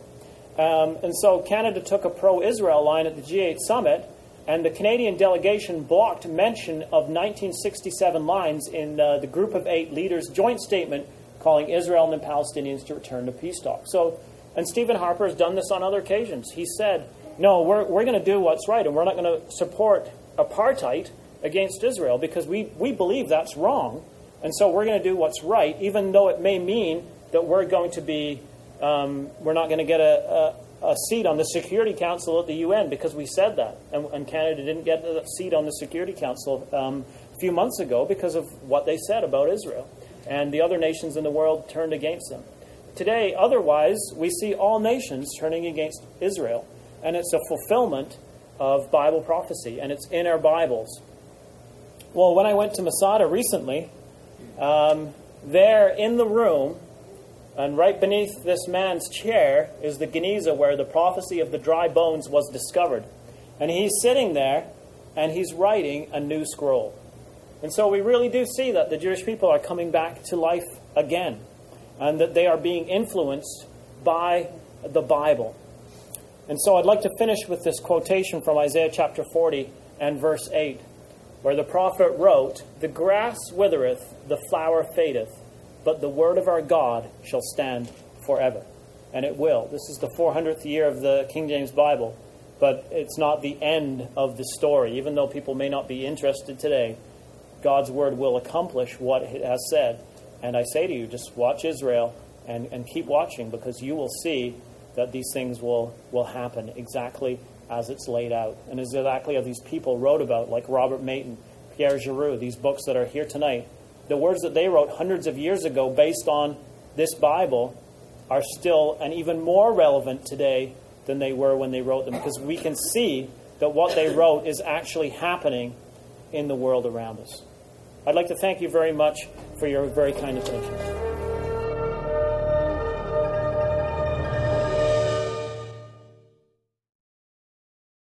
Um, and so Canada took a pro-Israel line at the G8 summit, and the Canadian delegation blocked mention of 1967 lines in uh, the Group of Eight leaders' joint statement calling Israel and the Palestinians to return to peace talks. So, and Stephen Harper has done this on other occasions. He said, "No, we're we're going to do what's right, and we're not going to support apartheid." Against Israel because we, we believe that's wrong. And so we're going to do what's right, even though it may mean that we're going to be, um, we're not going to get a, a, a, seat on the Security Council at the UN because we said that. And, and Canada didn't get a seat on the Security Council um, a few months ago because of what they said about Israel. And the other nations in the world turned against them. Today, otherwise, we see all nations turning against Israel. And it's a fulfillment of Bible prophecy, and it's in our Bibles. Well, when I went to Masada recently, um, there in the room, and right beneath this man's chair, is the Geniza where the prophecy of the dry bones was discovered. And he's sitting there and he's writing a new scroll. And so we really do see that the Jewish people are coming back to life again and that they are being influenced by the Bible. And so I'd like to finish with this quotation from Isaiah chapter 40 and verse 8 where the prophet wrote, The grass withereth, the flower fadeth, but the word of our God shall stand forever. And it will. This is the 400th year of the King James Bible, but it's not the end of the story. Even though people may not be interested today, God's word will accomplish what it has said. And I say to you, just watch Israel and, and keep watching because you will see that these things will, will happen exactly as it's laid out. And is exactly as these people wrote about, like Robert Maton, Pierre Jurieu, these books that are here tonight, the words that they wrote hundreds of years ago based on this Bible are still and even more relevant today than they were when they wrote them because we can see that what they wrote is actually happening in the world around us. I'd like to thank you very much for your very kind attention.